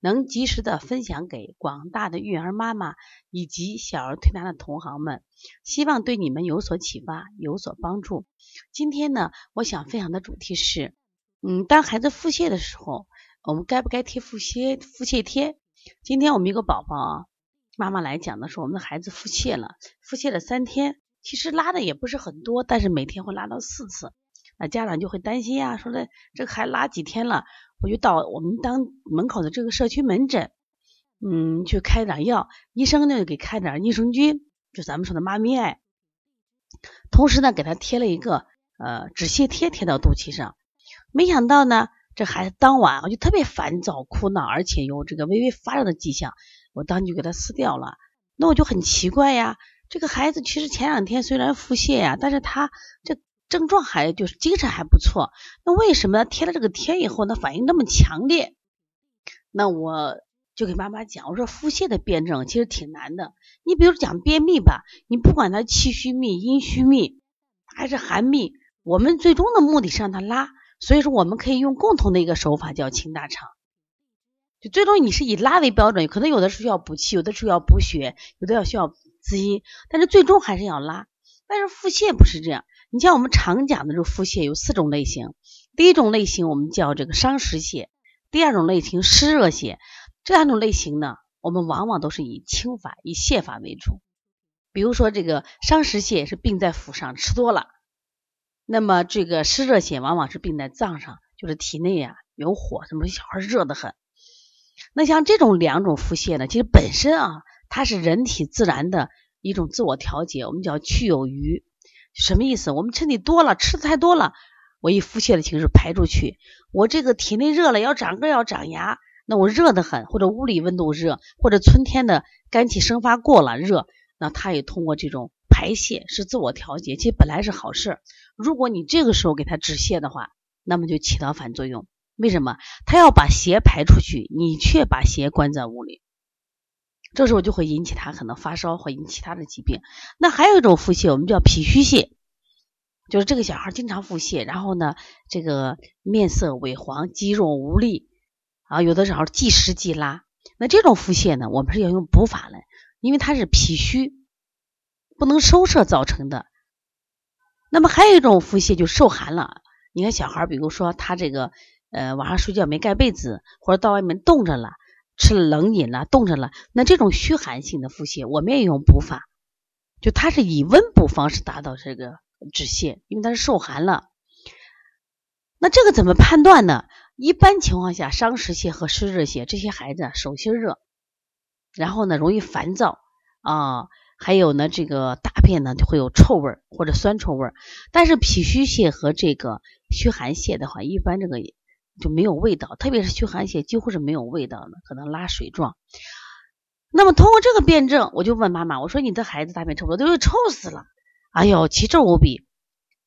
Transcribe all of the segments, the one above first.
能及时的分享给广大的育儿妈妈以及小儿推拿的同行们，希望对你们有所启发，有所帮助。今天呢，我想分享的主题是，嗯，当孩子腹泻的时候，我们该不该贴腹泻腹泻贴？今天我们一个宝宝啊，妈妈来讲的是我们的孩子腹泻了，腹泻了三天，其实拉的也不是很多，但是每天会拉到四次，那家长就会担心呀，说的这个还拉几天了。我就到我们当门口的这个社区门诊，嗯，去开点药，医生呢给开点益生菌，就咱们说的妈咪爱，同时呢给他贴了一个呃止泻贴贴到肚脐上，没想到呢这孩子当晚我就特别烦躁哭闹，而且有这个微微发热的迹象，我当即就给他撕掉了。那我就很奇怪呀，这个孩子其实前两天虽然腹泻呀，但是他这。症状还就是精神还不错，那为什么贴了这个贴以后，呢反应那么强烈？那我就给妈妈讲，我说腹泻的辩证其实挺难的。你比如讲便秘吧，你不管它气虚秘、阴虚秘还是寒秘，我们最终的目的是让它拉，所以说我们可以用共同的一个手法叫清大肠。就最终你是以拉为标准，可能有的是需要补气，有的是要补血，有的要需要滋阴，但是最终还是要拉。但是腹泻不是这样。你像我们常讲的这个腹泻有四种类型，第一种类型我们叫这个伤食泻，第二种类型湿热泻，这两种类型呢，我们往往都是以清法、以泻法为主。比如说这个伤食泻是病在腹上，吃多了；那么这个湿热泻往往是病在脏上，就是体内啊有火，什么小孩热得很。那像这种两种腹泻呢，其实本身啊，它是人体自然的一种自我调节，我们叫去有余。什么意思？我们身体多了，吃的太多了，我以腹泻的形式排出去。我这个体内热了，要长个要长牙，那我热得很，或者屋里温度热，或者春天的肝气生发过了热，那它也通过这种排泄是自我调节，其实本来是好事。如果你这个时候给它止泻的话，那么就起到反作用。为什么？它要把邪排出去，你却把邪关在屋里。这时候就会引起他可能发烧，或引起其他的疾病。那还有一种腹泻，我们叫脾虚泻，就是这个小孩经常腹泻，然后呢，这个面色萎黄，肌肉无力啊，有的时候即食即拉。那这种腹泻呢，我们是要用补法来，因为它是脾虚不能收摄造成的。那么还有一种腹泻就受寒了，你看小孩，比如说他这个呃晚上睡觉没盖被子，或者到外面冻着了。吃了冷饮了，冻着了，那这种虚寒性的腹泻，我们也用补法，就它是以温补方式达到这个止泻，因为它是受寒了。那这个怎么判断呢？一般情况下，伤食泻和湿热泻这些孩子手心热，然后呢容易烦躁啊，还有呢这个大便呢就会有臭味或者酸臭味。但是脾虚泻和这个虚寒泻的话，一般这个。就没有味道，特别是虚寒泻，几乎是没有味道的，可能拉水状。那么通过这个辩证，我就问妈妈，我说你的孩子大便臭不臭？都臭死了，哎呦，奇臭无比，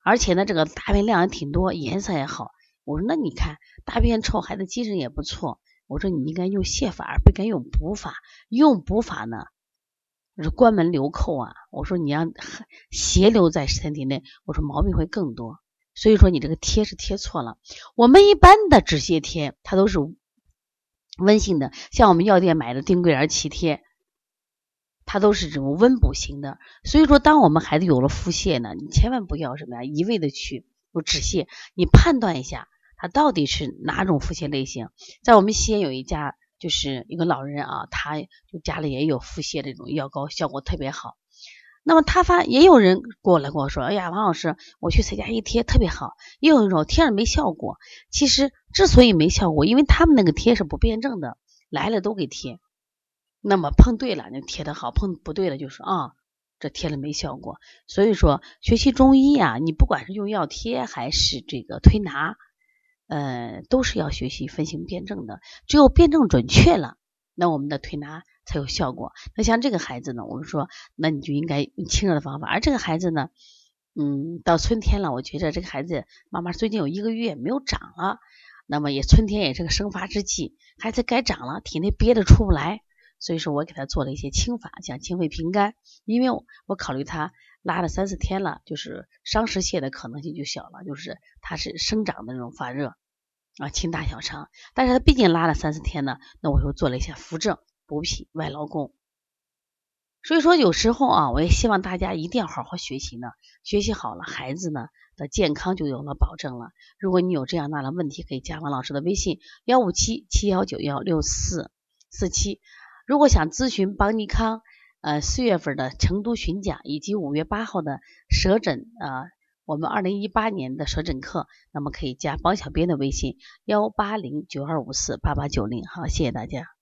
而且呢，这个大便量也挺多，颜色也好。我说那你看大便臭，孩子精神也不错。我说你应该用泻法，不该用补法。用补法呢，是关门留寇啊。我说你让邪留在身体内，我说毛病会更多。所以说你这个贴是贴错了。我们一般的止泻贴，它都是温性的，像我们药店买的丁桂儿脐贴，它都是这种温补型的。所以说，当我们孩子有了腹泻呢，你千万不要什么呀，一味的去有止泻，你判断一下他到底是哪种腹泻类型。在我们西安有一家，就是一个老人啊，他就家里也有腹泻这种药膏，效果特别好。那么他发也有人过来跟我说，哎呀，王老师，我去谁家一贴特别好。也有人说贴了没效果。其实之所以没效果，因为他们那个贴是不辩证的，来了都给贴。那么碰对了就贴的好，碰不对了就说啊，这贴了没效果。所以说学习中医啊，你不管是用药贴还是这个推拿，呃，都是要学习分型辩证的。只有辩证准确了，那我们的推拿才有效果。那像这个孩子呢，我们说，那你就应该用清热的方法。而这个孩子呢，嗯，到春天了，我觉得这个孩子妈妈最近有一个月没有长了，那么也春天也是个生发之际，孩子该长了，体内憋着出不来，所以说我给他做了一些清法，像清肺平肝，因为我考虑他。拉了三四天了，就是伤食泻的可能性就小了，就是它是生长的那种发热啊，清大小肠。但是它毕竟拉了三四天呢，那我又做了一下扶正补脾外劳宫。所以说有时候啊，我也希望大家一定要好好学习呢，学习好了，孩子呢的健康就有了保证了。如果你有这样那样的问题，可以加王老师的微信幺五七七幺九幺六四四七。如果想咨询邦尼康。呃，四月份的成都巡讲以及五月八号的舌诊啊，我们二零一八年的舌诊课，那么可以加包小编的微信幺八零九二五四八八九零，好，谢谢大家。